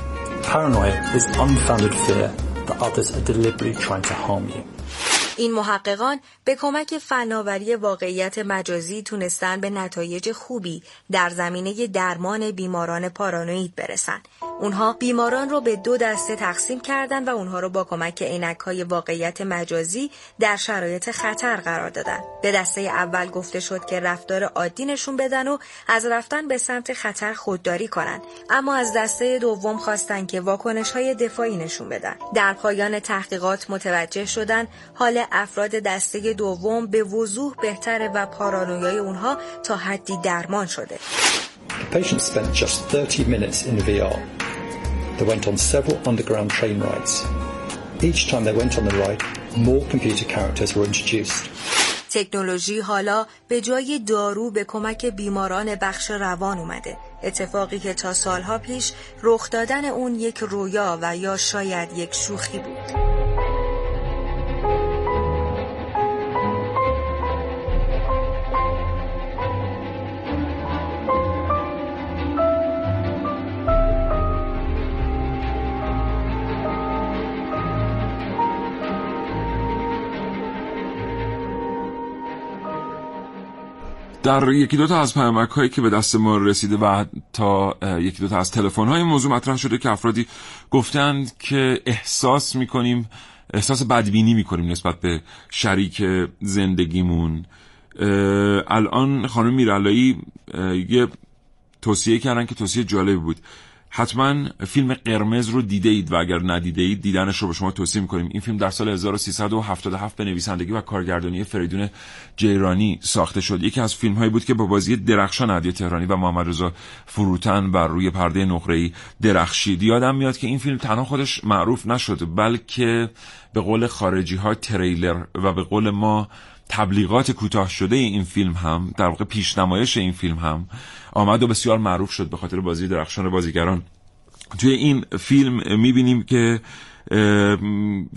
این محققان به کمک فناوری واقعیت مجازی تونستن به نتایج خوبی در زمینه درمان بیماران پارانوید برسن. اونها بیماران رو به دو دسته تقسیم کردن و اونها رو با کمک عینک های واقعیت مجازی در شرایط خطر قرار دادن. به دسته اول گفته شد که رفتار عادی نشون بدن و از رفتن به سمت خطر خودداری کنند. اما از دسته دوم خواستن که واکنش های دفاعی نشون بدن. در پایان تحقیقات متوجه شدن حال افراد دسته دوم به وضوح بهتره و پارانویای اونها تا حدی درمان شده. The patient spent just 30 minutes in VR. They went on several underground train rides. Each time they went on the ride, more computer characters were introduced. تکنولوژی حالا به جای دارو به کمک بیماران بخش روان اومده اتفاقی که تا سالها پیش رخ دادن اون یک رویا و یا شاید یک شوخی بود در یکی دو تا از پیامک هایی که به دست ما رسیده و تا یکی دو تا از تلفن های موضوع مطرح شده که افرادی گفتند که احساس می‌کنیم احساس بدبینی می‌کنیم نسبت به شریک زندگیمون. الان خانم میرالایی یه توصیه کردن که توصیه جالب بود. حتما فیلم قرمز رو دیده اید و اگر ندیده اید دیدنش رو به شما توصیه می‌کنیم. این فیلم در سال 1377 به نویسندگی و کارگردانی فریدون جیرانی ساخته شد. یکی از فیلم هایی بود که با بازی درخشان عدی تهرانی و محمد رضا فروتن بر روی پرده نقره‌ای درخشید. یادم میاد که این فیلم تنها خودش معروف نشد بلکه به قول خارجی ها تریلر و به قول ما تبلیغات کوتاه شده این فیلم هم در واقع پیشنمایش این فیلم هم آمد و بسیار معروف شد به خاطر بازی درخشان بازیگران. توی این فیلم می‌بینیم که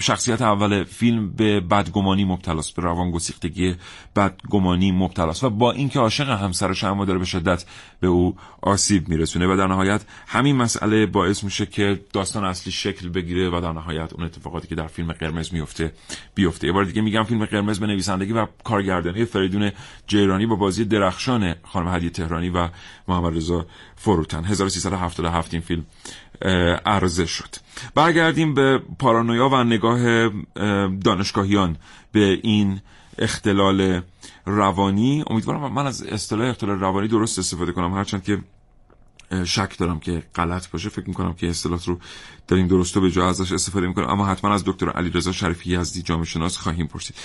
شخصیت اول فیلم به بدگمانی مبتلاست به روان گسیختگی بدگمانی مبتلاست و با اینکه عاشق همسرش اما داره به شدت به او آسیب میرسونه و در نهایت همین مسئله باعث میشه که داستان اصلی شکل بگیره و در نهایت اون اتفاقاتی که در فیلم قرمز میفته بیفته. یه بار دیگه میگم فیلم قرمز به نویسندگی و کارگردانی فریدون جیرانی با بازی درخشان خانم هدیه تهرانی و محمد رضا فروتن. 1377 این فیلم عرضه شد. برگردیم به پارانویا و نگاه دانشگاهیان به این اختلال روانی. امیدوارم من از اصطلاح اختلال روانی درست استفاده کنم. هرچند که شک دارم که غلط باشه فکر می‌کنم که اصطلاحات رو داریم درست و به جا ازش استفاده می‌کنیم اما حتما از دکتر علیرضا شریفی یزدی جامعه شناس خواهیم پرسید.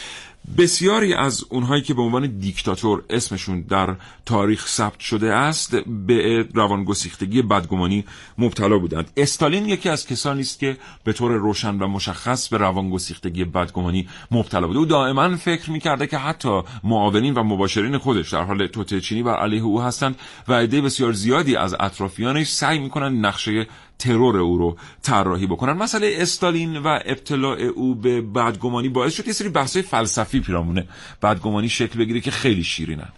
بسیاری از اونهایی که به عنوان دیکتاتور اسمشون در تاریخ ثبت شده است به روانگسیختگی بدگمانی مبتلا بودند. استالین یکی از کسانی است که به طور روشن و مشخص به روانگسیختگی بدگمانی مبتلا بوده او دائما فکر می‌کرده که حتی معاونین و مباشرین خودش در حال توطئه چینی بر علیه او هستند و عده بسیار زیادی از اطرافیانش سعی می‌کنن نقشه ترور او رو طراحی بکنن. مسئله استالین و ابتلاع او به بدگمانی باعث شد یه سری بحثای فلسفی پیرامونه بدگمانی شکل بگیره که خیلی شیرینن.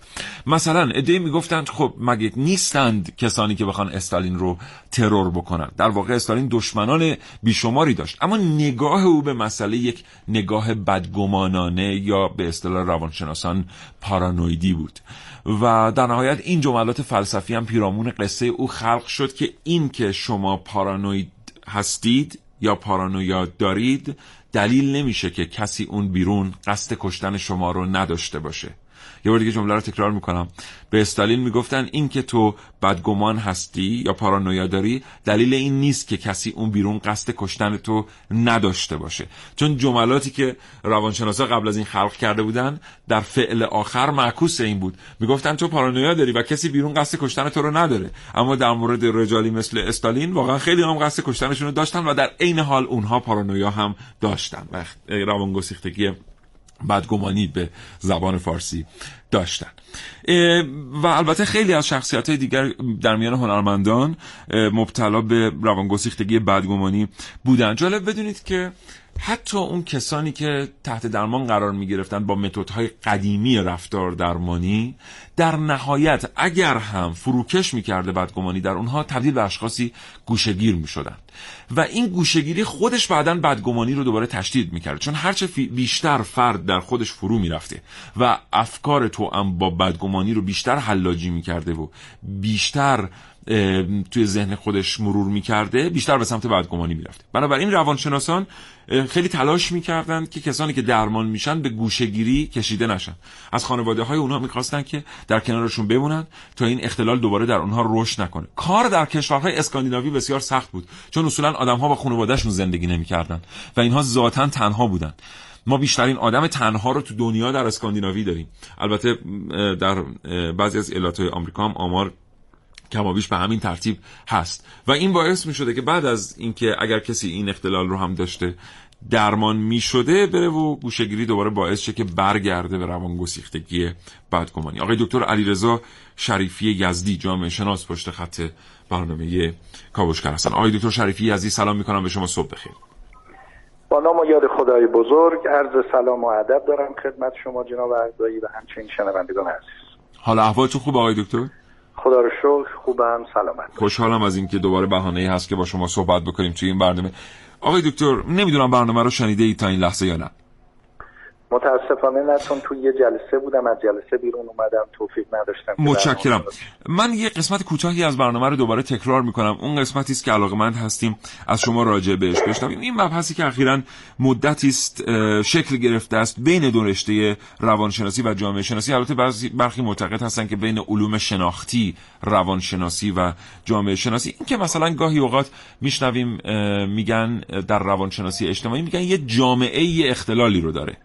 مثلا ایده می‌گفتند خب مگه نیستند کسانی که بخوان استالین رو ترور بکنن؟ در واقع استالین دشمنان بیشماری داشت. اما نگاه او به مسئله یک نگاه بدگمانانه یا به اصطلاح روانشناسان پارانویدی بود. و در نهایت این جملات فلسفی هم پیرامون قصه او خلق شد که این که شما پارانوید هستید یا پارانویا دارید دلیل نمیشه که کسی اون بیرون قصد کشتن شما رو نداشته باشه. یه بار دیگه جمله رو تکرار می‌کنم. به استالین می‌گفتن این که تو بدگمان هستی یا پارانویا داری دلیل این نیست که کسی اون بیرون قصد کشتن تو نداشته باشه. چون جملاتی که روانشناسا قبل از این خلق کرده بودن در فعل آخر معکوس این بود. می‌گفتن تو پارانویا داری و کسی بیرون قصد کشتن تو رو نداره. اما در مورد رجالی مثل استالین واقعا خیلی هم قصد کشتنشون رو داشتن و در عین حال اونها پارانویا هم داشتن. و روانگسیختگی بدگمانی به زبان فارسی داشتن. و البته خیلی از شخصیت های دیگر در میان هنرمندان مبتلا به روانگسیختگی بدگمانی بودن. جالب بدونید که حتی اون کسانی که تحت درمان قرار می گرفتن با متدهای قدیمی رفتار درمانی در نهایت اگر هم فروکش می کرده بدگمانی در اونها تبدیل به اشخاصی گوشگیر می شدن و این گوشگیری خودش بعدا بدگمانی رو دوباره تشدید می کرد. چون هرچه بیشتر فرد در خودش فرو می رفته و افکار تو هم با بدگمانی رو بیشتر حلاجی می کرده و بیشتر توی ذهن خودش مرور می‌کرده بیشتر به سمت بدگمانی می‌رفته. بنابراین روانشناسان خیلی تلاش می‌کردند که کسانی که درمان میشن به گوشگیری کشیده نشن. از خانواده های اونها می‌خواستن که در کنارشون بمونن تا این اختلال دوباره در اونها رشد نکنه. کار در کشورهای اسکاندیناوی بسیار سخت بود چون اصولا آدم ها با خانوادهشون زندگی نمی‌کردن و اینها ذاتا تنها بودن. ما بیشترین آدم تنها رو تو دنیا در اسکاندیناوی داریم. البته در بعضی از ایالت‌های آمریکا هم آمار کمابیش به همین ترتیب هست. و این باعث می شده که بعد از اینکه اگر کسی این اختلال رو هم داشته درمان می شده بره و گوشگیری دوباره باعث شه که برگرده به روان گسیختگی بدگمانی. آقای دکتر علیرضا شریفی یزدی جامعه شناس پشت خط برنامه کاوشگر هستن. آقای دکتر شریفی یزدی سلام می کنم به شما صبح بخیر. با نام و یاد خدای بزرگ عرض سلام و ادب دارم خدمت شما جناب اعضایی و همچنین شنوندگان عزیز. حال احوالتون خوب آقای دکتر؟ خدا رو شکر خوبم سلامت خوشحالم از اینکه دوباره بهانه‌ای هست که با شما صحبت بکنیم توی این برنامه. آقای دکتر نمی‌دونم برنامه رو شنیده ای تا این لحظه یا نه. متاسفانه نه چون توی یه جلسه بودم از جلسه بیرون اومدم توفیق نداشتم متشکرم. من یه قسمت کوتاهی از برنامه رو دوباره تکرار می‌کنم. اون قسمتی است که علاقمند هستیم از شما راجع بهش بشنویم. این مبحثی که اخیرا مدتی است شکل گرفته است بین دو رشته روانشناسی و جامعه شناسی. البته بعضی برخی معتقد هستن که بین علوم شناختی روانشناسی و جامعه شناسی. این که مثلا گاهی اوقات میشنویم میگن در روانشناسی اجتماعی میگن یه جامعه یه اختلالی رو داره.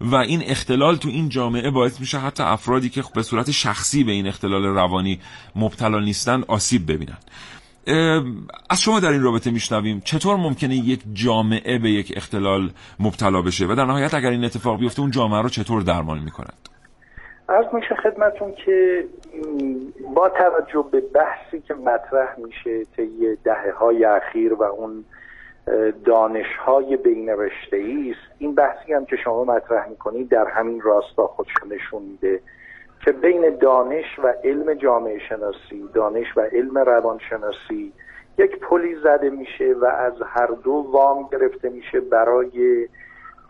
و این اختلال تو این جامعه باعث میشه حتی افرادی که به صورت شخصی به این اختلال روانی مبتلا نیستند آسیب ببینن. از شما در این رابطه میشنویم. چطور ممکنه یک جامعه به یک اختلال مبتلا بشه؟ و در نهایت اگر این اتفاق بیفته اون جامعه رو چطور درمان می‌کنند از میشه خدمتون که با توجه به بحثی که مطرح میشه طی دهه های اخیر و اون دانش های بین است. این بحثی هم که شما مطرح می‌کنید در همین راستا خودش نشون میده که بین دانش و علم جامعه شناسی دانش و علم روانشناسی یک پلی زده میشه و از هر دو وام گرفته میشه برای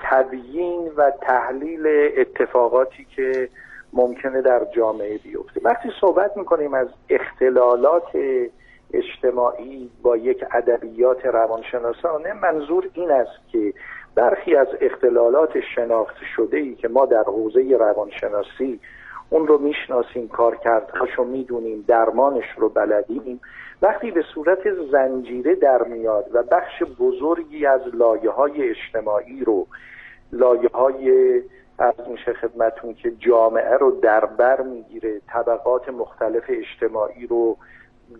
تبیین و تحلیل اتفاقاتی که ممکنه در جامعه بیفته. وقتی صحبت می‌کنیم از اختلالات اجتماعی با یک ادبیات روانشناسانه منظور این است که برخی از اختلالات شناخته شده ای که ما در حوزه روانشناسی اون رو می‌شناسیم کارکردهاش رو می‌دونیم درمانش رو بلدیم وقتی به صورت زنجیره در میاد و بخش بزرگی از لایه های اجتماعی رو لایه های از میشه خدمتون که جامعه رو در بر می‌گیره طبقات مختلف اجتماعی رو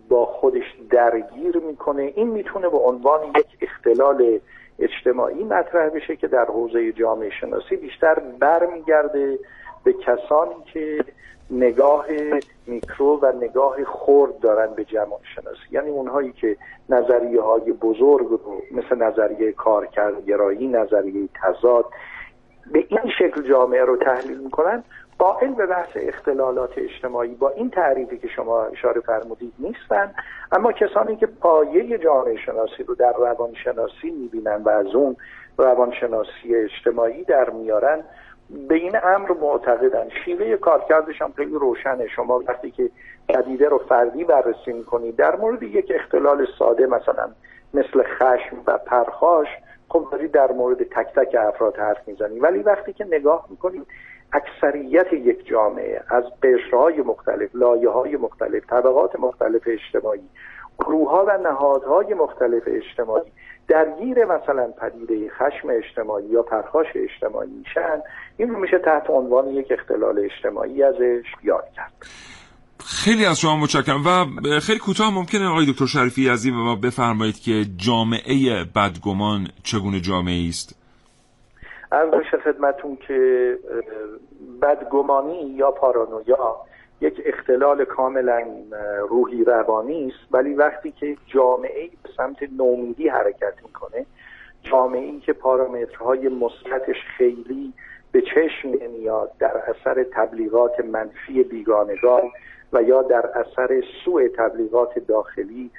با خودش درگیر می‌کنه. این می‌تونه به عنوان یک اختلال اجتماعی مطرح بشه که در حوزه جامعه شناسی بیشتر برمیگرده به کسانی که نگاه میکرو و نگاه خرد دارن به جمع شناسی. یعنی اونهایی که نظریه های بزرگ رو مثل نظریه کارکردگرایی نظریه تضاد به این شکل جامعه رو تحلیل می‌کنن. قائل به بحث اختلالات اجتماعی با این تعریفی که شما اشاره فرمودید نیستن. اما کسانی که پایه جامعه شناسی رو در روانشناسی می‌بینن و از اون روانشناسی اجتماعی در میارن به این امر معتقدن. شیوه کارکردش هم خیلی روشنه. شما وقتی که پدیده رو فردی بررسی می‌کنید در مورد یک اختلال ساده مثلا مثل خشم و پرخاش خب داری در مورد تک تک افراد حرف می‌زنی ولی وقتی که نگاه می‌کنید اکثریت یک جامعه از قشرهای مختلف لایه های مختلف طبقات مختلف اجتماعی گروه ها و نهادهای مختلف اجتماعی درگیر مثلا پدیده خشم اجتماعی یا پرخاش اجتماعی میشن. این میشه تحت عنوان یک اختلال اجتماعی ازش یاد کرد. خیلی از شما متشکرم و خیلی کوتاه ممکنه آقای دکتر شریفی عزیز و ما بفرمایید که جامعه بدگمان چگونه جامعه است؟ از میشه خدمتون که بدگمانی یا پارانویا یک اختلال کاملا روحی روانی است. ولی وقتی که جامعه به سمت نومیدی حرکت می‌کنه جامعه ای که پارامترهای مثبتش خیلی به چشم نمیاد در اثر تبلیغات منفی بیگانگان و یا در اثر سوء تبلیغات داخلی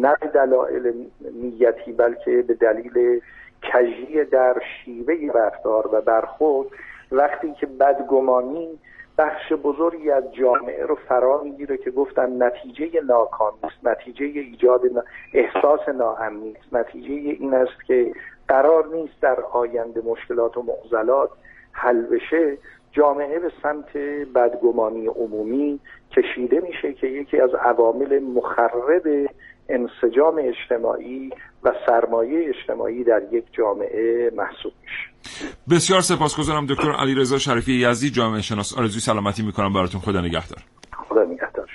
نه دلایل نیتی بلکه به دلیل کجی در شیوه رفتار و برخورد وقتی که بدگمانی بخش بزرگی از جامعه رو فرا می‌گیره که گفتن نتیجه ناکامی است نتیجه ایجاد احساس ناامنی است نتیجه این است که قرار نیست در آینده مشکلات و معضلات حل بشه. جامعه به سمت بدگمانی عمومی کشیده میشه که یکی از عوامل مخرب انسجام اجتماعی و سرمایه اجتماعی در یک جامعه محسوب میشه. بسیار سپاسگزارم دکتر علی رضا شریفی یزدی جامعه شناس. آرزوی سلامتی می‌کنم. براتون خدا نگهدار. خدا نگهدار.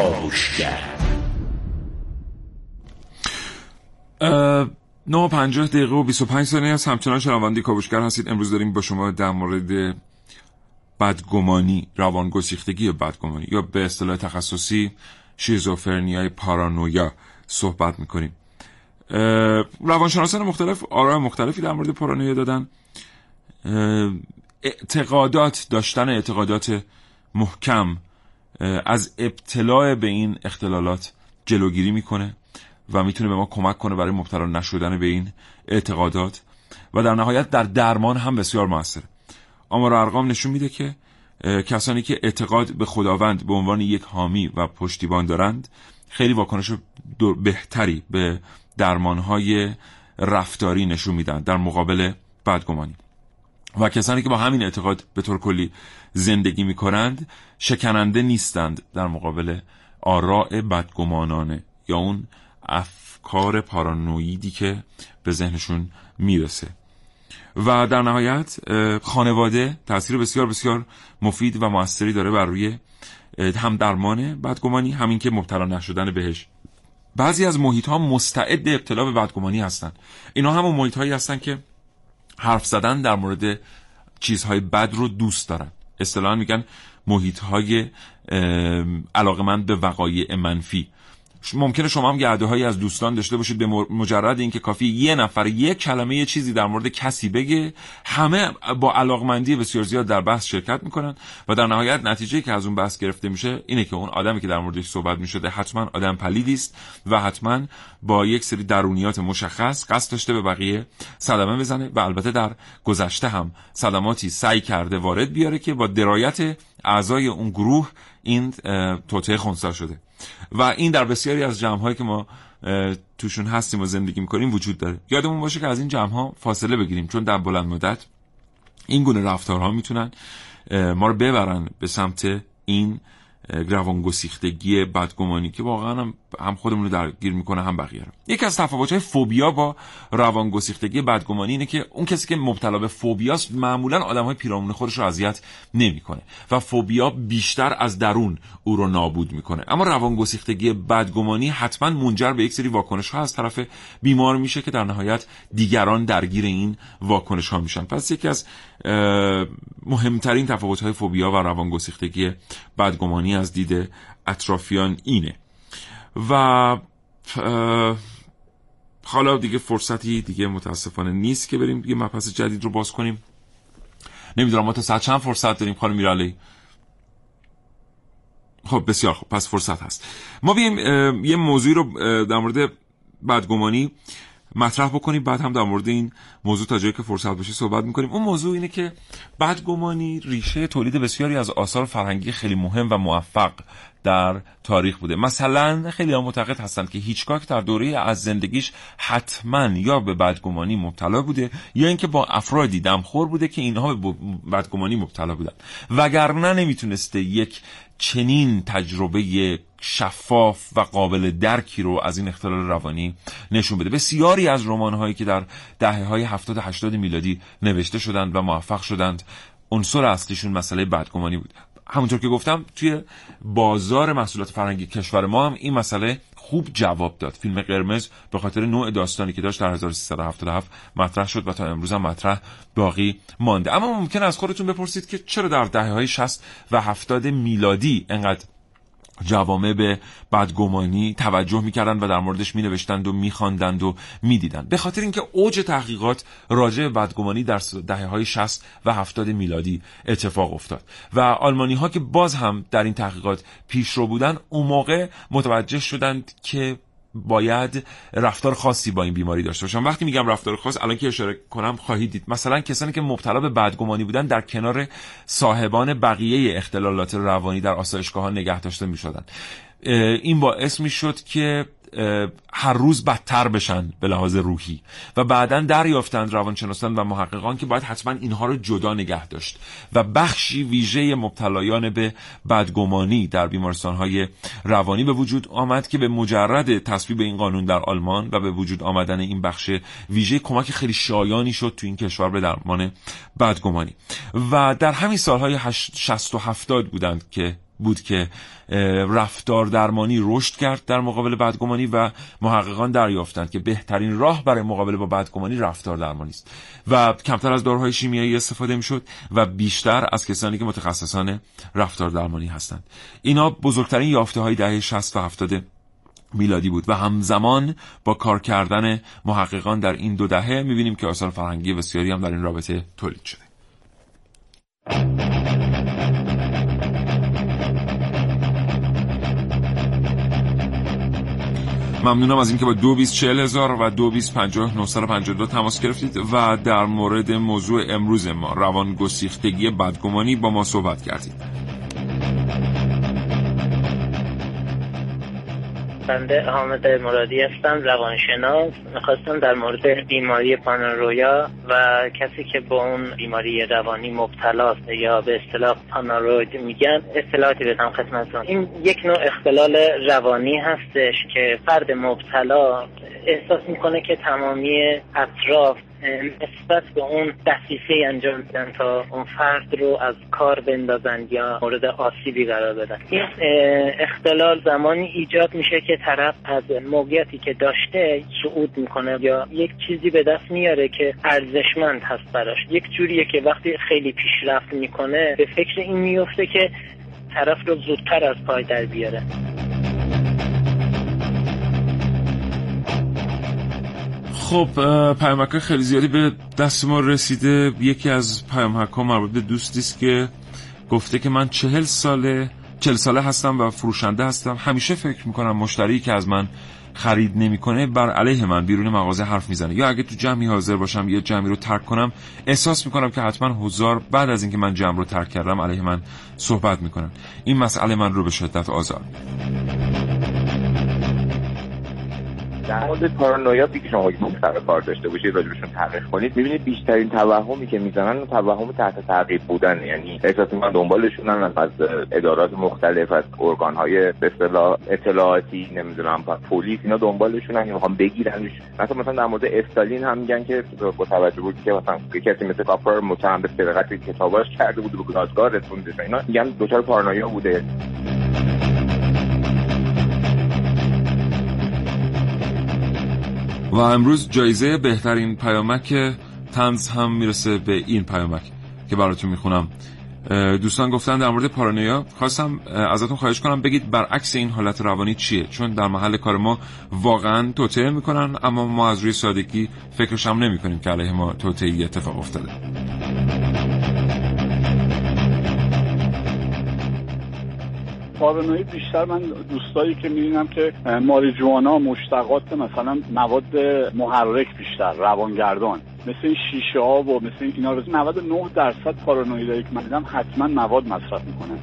کاوشگر نه دقیقه و 25 ثانیه از همچنان شنونده کاوشگر هستید. امروز داریم با شما در مورد بدگمانی روانگسیختگی بدگمانی یا به اصطلاح تخصصی شیزوفرنیای پارانویا صحبت می‌کنیم. روانشناسان مختلف آرای مختلفی در مورد پارانویا دادن. اعتقادات داشتن اعتقادات محکم از ابتلاع به این اختلالات جلوگیری می‌کنه و می‌تونه به ما کمک کنه برای مبتلا نشدن به این اعتقادات. و در نهایت در درمان هم بسیار موثره. آمار ارقام نشون میده که کسانی که اعتقاد به خداوند به عنوان یک حامی و پشتیبان دارند خیلی واکنش بهتری به درمانهای رفتاری نشون میدن در مقابل بدگمانی. و کسانی که با همین اعتقاد به طور کلی زندگی می‌کنند شکننده نیستند در مقابل آراء بدگمانانه یا اون افکار پارانویدی که به ذهنشون می‌رسه. و در نهایت خانواده تاثیر بسیار بسیار مفید و موثری داره بر روی هم درمان بدگمانی همین که مبتلا نشدن بهش. بعضی از محیط ها مستعد ابتلا به بدگمانی هستن اینا همون محیط هایی هستن که حرف زدن در مورد چیزهای بد رو دوست دارن. اصطلاحا میگن محیط های علاقمند به وقایع منفی. ممکنه شما هم گرده هایی از دوستان داشته باشید. به مجرد اینکه کافی یه نفر یک کلمه یه چیزی در مورد کسی بگه همه با علاقمندی بسیار زیاد در بحث شرکت می‌کنن و در نهایت نتیجه که از اون بحث گرفته میشه اینه که اون آدمی که در موردش صحبت می‌شده حتما آدم پلیدی است و حتما با یک سری درونیات مشخص قصد داشته به بقیه صدمه بزنه و البته در گذشته هم صدماتی سعی کرده وارد بیاره که با درایت اعضای اون گروه این توطعه خونسا شده. و این در بسیاری از جمع هایی که ما توشون هستیم و زندگی می‌کنیم وجود داره. یادمون باشه که از این جمع ها فاصله بگیریم چون در بلند مدت این گونه رفتارها می‌تونن ما رو ببرن به سمت این گسیختگی بدگمانی که واقعا هم, هم خودمون رو درگیر می‌کنه هم بقیه رو. یکی از تفاوت‌های فوبیا با گسیختگی بدگمانی اینه که اون کسی که مبتلا به فوبیاست معمولا آدم‌های پیرامون خودش رو اذیت نمی‌کنه و فوبیا بیشتر از درون او رو نابود می‌کنه. اما گسیختگی بدگمانی حتما منجر به یک سری واکنش ها از طرف بیمار میشه که در نهایت دیگران درگیر این واکنش ها میشن. پس یکی از مهمترین تفاوت های فوبیا و روانگسیختگی بدگمانی از دید اطرافیان اینه. و حالا دیگه فرصتی دیگه متاسفانه نیست که بریم یه مبحث جدید رو باز کنیم. نمی‌دونم ما تا ساعت چند فرصت داریم خانم میرالی خب بسیار خب پس فرصت هست. ما بیم یه موضوعی رو در مورد بدگمانی مطرح بکنیم. بعد هم در مورد این موضوع تا جایی که فرصت بشه صحبت می‌کنیم. اون موضوع اینه که بدگمانی ریشه تولید بسیاری از آثار فرهنگی خیلی مهم و موفق در تاریخ بوده. مثلا خیلی ها معتقد هستند که هیچکاک در دوره از زندگیش حتما یا به بدگمانی مبتلا بوده یا اینکه با افرادی دمخور بوده که اینها به بدگمانی مبتلا بودن وگرنه نمی‌تونسته یک چنین تجربه شفاف و قابل درکی رو از این اختلال روانی نشون بده. بسیاری از رمان هایی که در دهه های 70 80 میلادی نوشته شدند و موفق شدند عنصر اصلیشون مسئله بدگمانی بود. همونطور که گفتم توی بازار محصولات فرنگی کشور ما هم این مسئله خوب جواب داد. فیلم قرمز به خاطر نوع داستانی که داشت در 1377 مطرح شد و تا امروز هم مطرح باقی مانده. اما ممکن از خودتون بپرسید که چرا در دهه های 60 و 70 میلادی انقدر جوامع به بدگمانی توجه می‌کردند و در موردش مینوشتند و میخواندند و می‌دیدند. به خاطر اینکه اوج تحقیقات راجع به بدگمانی در دهه های 60 و 70 میلادی اتفاق افتاد و آلمانی ها که باز هم در این تحقیقات پیشرو بودن اون موقع متوجه شدند که باید رفتار خاصی با این بیماری داشته باشن وقتی میگم رفتار خاص الان که اشاره کنم خواهید دید. مثلا کسانی که مبتلا به بدگمانی بودن در کنار صاحبان بقیه اختلالات روانی در آسایشگاه ها نگه داشته می‌شدن. این باعث می‌شد که هر روز بدتر بشن به لحاظ روحی. و بعدا دریافتند روانشناسان و محققان که باید حتما اینها رو جدا نگه داشت. و بخشی ویژه مبتلایان به بدگمانی در بیمارستانهای روانی به وجود آمد که به مجرد تصویب این قانون در آلمان و به وجود آمدن این بخش ویژه کمک خیلی شایانی شد تو این کشور به درمان بدگمانی. و در همین سالهای 60 و 70 بودند که بود که رفتار درمانی رشد کرد در مقابل بدگمانی و محققان دریافتند که بهترین راه برای مقابله با بدگمانی رفتار درمانی است. و کمتر از داروهای شیمیایی استفاده می‌شد و بیشتر از کسانی که متخصصان رفتار درمانی هستند. اینا بزرگترین یافته های دهه 60 و 70 میلادی بود و همزمان با کار کردن محققان در این دو دهه می‌بینیم که آثار فرهنگی بسیاری هم در این رابطه تولید شده. ممنونم از اینکه با دو بیس چهل هزار و دو بیس پنجاه دو تماس گرفتید و در مورد موضوع امروز ما روان گسیختگی بدگمانی با ما صحبت کردید. بنده حامد مرادی هستم روانشناس. می‌خواستم در مورد بیماری پانارویا و کسی که با اون بیماری روانی مبتلاست یا به اصطلاح پاناروید میگن اطلاعاتی بدم خدمتتون. این یک نوع اختلال روانی هستش که فرد مبتلا احساس می‌کنه که تمامی اطراف نسبت به اون دقیقه انجام میدن تا اون فرد رو از کار بندازن یا مورد آسیبی قرار بدن. این اختلال زمانی ایجاد میشه که طرف از موقعیتی که داشته صعود می‌کنه یا یک چیزی به دست میاره که ارزشمند هست براش. یک جوریه که وقتی خیلی پیشرفت می‌کنه به فکر این میفته که طرف رو زودتر از پای در بیاره. خب پیامک خیلی زیادی به دست ما رسیده. یکی از پیامک ها مربوط به دوستی است که گفته که من چهل ساله چهل ساله هستم و فروشنده هستم. همیشه فکر می‌کنم مشتری که از من خرید نمی‌کنه بر علیه من بیرون مغازه حرف می‌زنه. یا اگه تو جمعی حاضر باشم یا جمعی رو ترک کنم احساس می‌کنم که حتما هزار بعد از اینکه من جمع رو ترک کردم علیه من صحبت می‌کنن. این مسئله من رو به شدت آزار در مورد پارانویا که شما سر کار داشته باشید راجبشون تحقیق کنید. می‌بینید بیشترین توهمی که می‌زنن توهم تحت تعقیب بودن یعنی احساس من دنبالشونن از ادارات مختلف از ارگان های به اصطلاح اطلاعاتی نمی‌دونم پلیس اینا دنبالشونن یا می‌خوام بگیرنش. مثلا مثلا در مورد استالین هم میگن که با توجه بود که مثلا کسی مثل کاپر متهم به سرقت کتاباش کرده بود و گازگار رسونده اینا میگن دچار پارانویا بوده. و امروز جایزه بهترین پیامک تنز هم می‌رسه به این پیامک که براتون می‌خونم. دوستان گفتن در مورد پارانویا خواستم ازتون خواهش کنم بگید برعکس این حالت روانی چیه؟ چون در محل کار ما واقعا توطعه می‌کنن اما ما از روی سادگی فکرش هم نمی کنیم که علیه ما توطعه اتفاق افتاده. پارانوید بیشتر من دوستایی که می‌بینم که ماریجوانا مشتقات مثلا مواد محرک بیشتر روانگردان. مثل این شیشه ها و مثل اینا 99 درصد پارانویدایی که من دیدم حتما مواد مصرف می‌کنن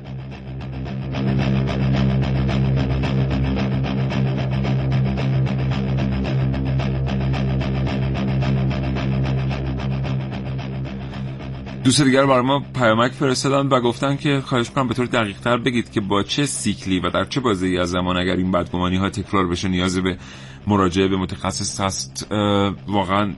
دوست دیگر برای ما پیامک فرستادن و گفتن که خواهش کنم به طور دقیق تر بگید که با چه سیکلی و در چه بازی از زمان اگر این بدگمانی ها تکرار بشه نیاز به مراجعه به متخصص هست واقعا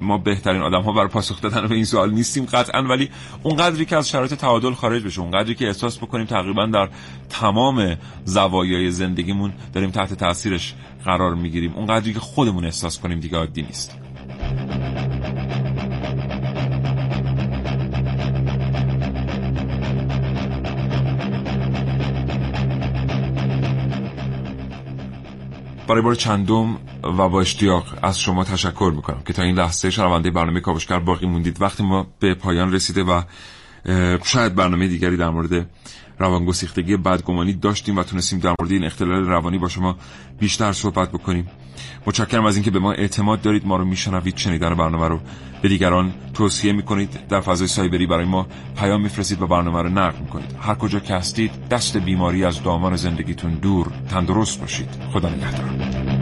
ما بهترین آدم ها برای پاسخ دادن به این سوال نیستیم قطعا ولی اون قدری که از شرایط تعادل خارج بشه اون قدری که احساس بکنیم تقریبا در تمام زوایای زندگیمون داریم تحت تاثیرش قرار می‌گیریم اون قدری که خودمون احساس کنیم دیگه عادی نیست. برای بار چندم و با اشتیاق از شما تشکر می‌کنم که تا این لحظه شنونده برنامه کاوشگر باقی موندید. وقتی ما به پایان رسیده و شاید برنامه دیگری در مورد روانگسیختگی بدگمانی داشتیم و تونستیم در مورد این اختلال روانی با شما بیشتر صحبت بکنیم. متشکرم از اینکه به ما اعتماد دارید ما رو میشنوید شنیدن برنامه رو به دیگران توصیه می‌کنید. در فضای سایبری برای ما پیام میفرستید و برنامه رو نقل می‌کنید. هر کجا که هستید دست بیماری از دامان زندگیتون دور تندرست باشید. خدا نگهدار.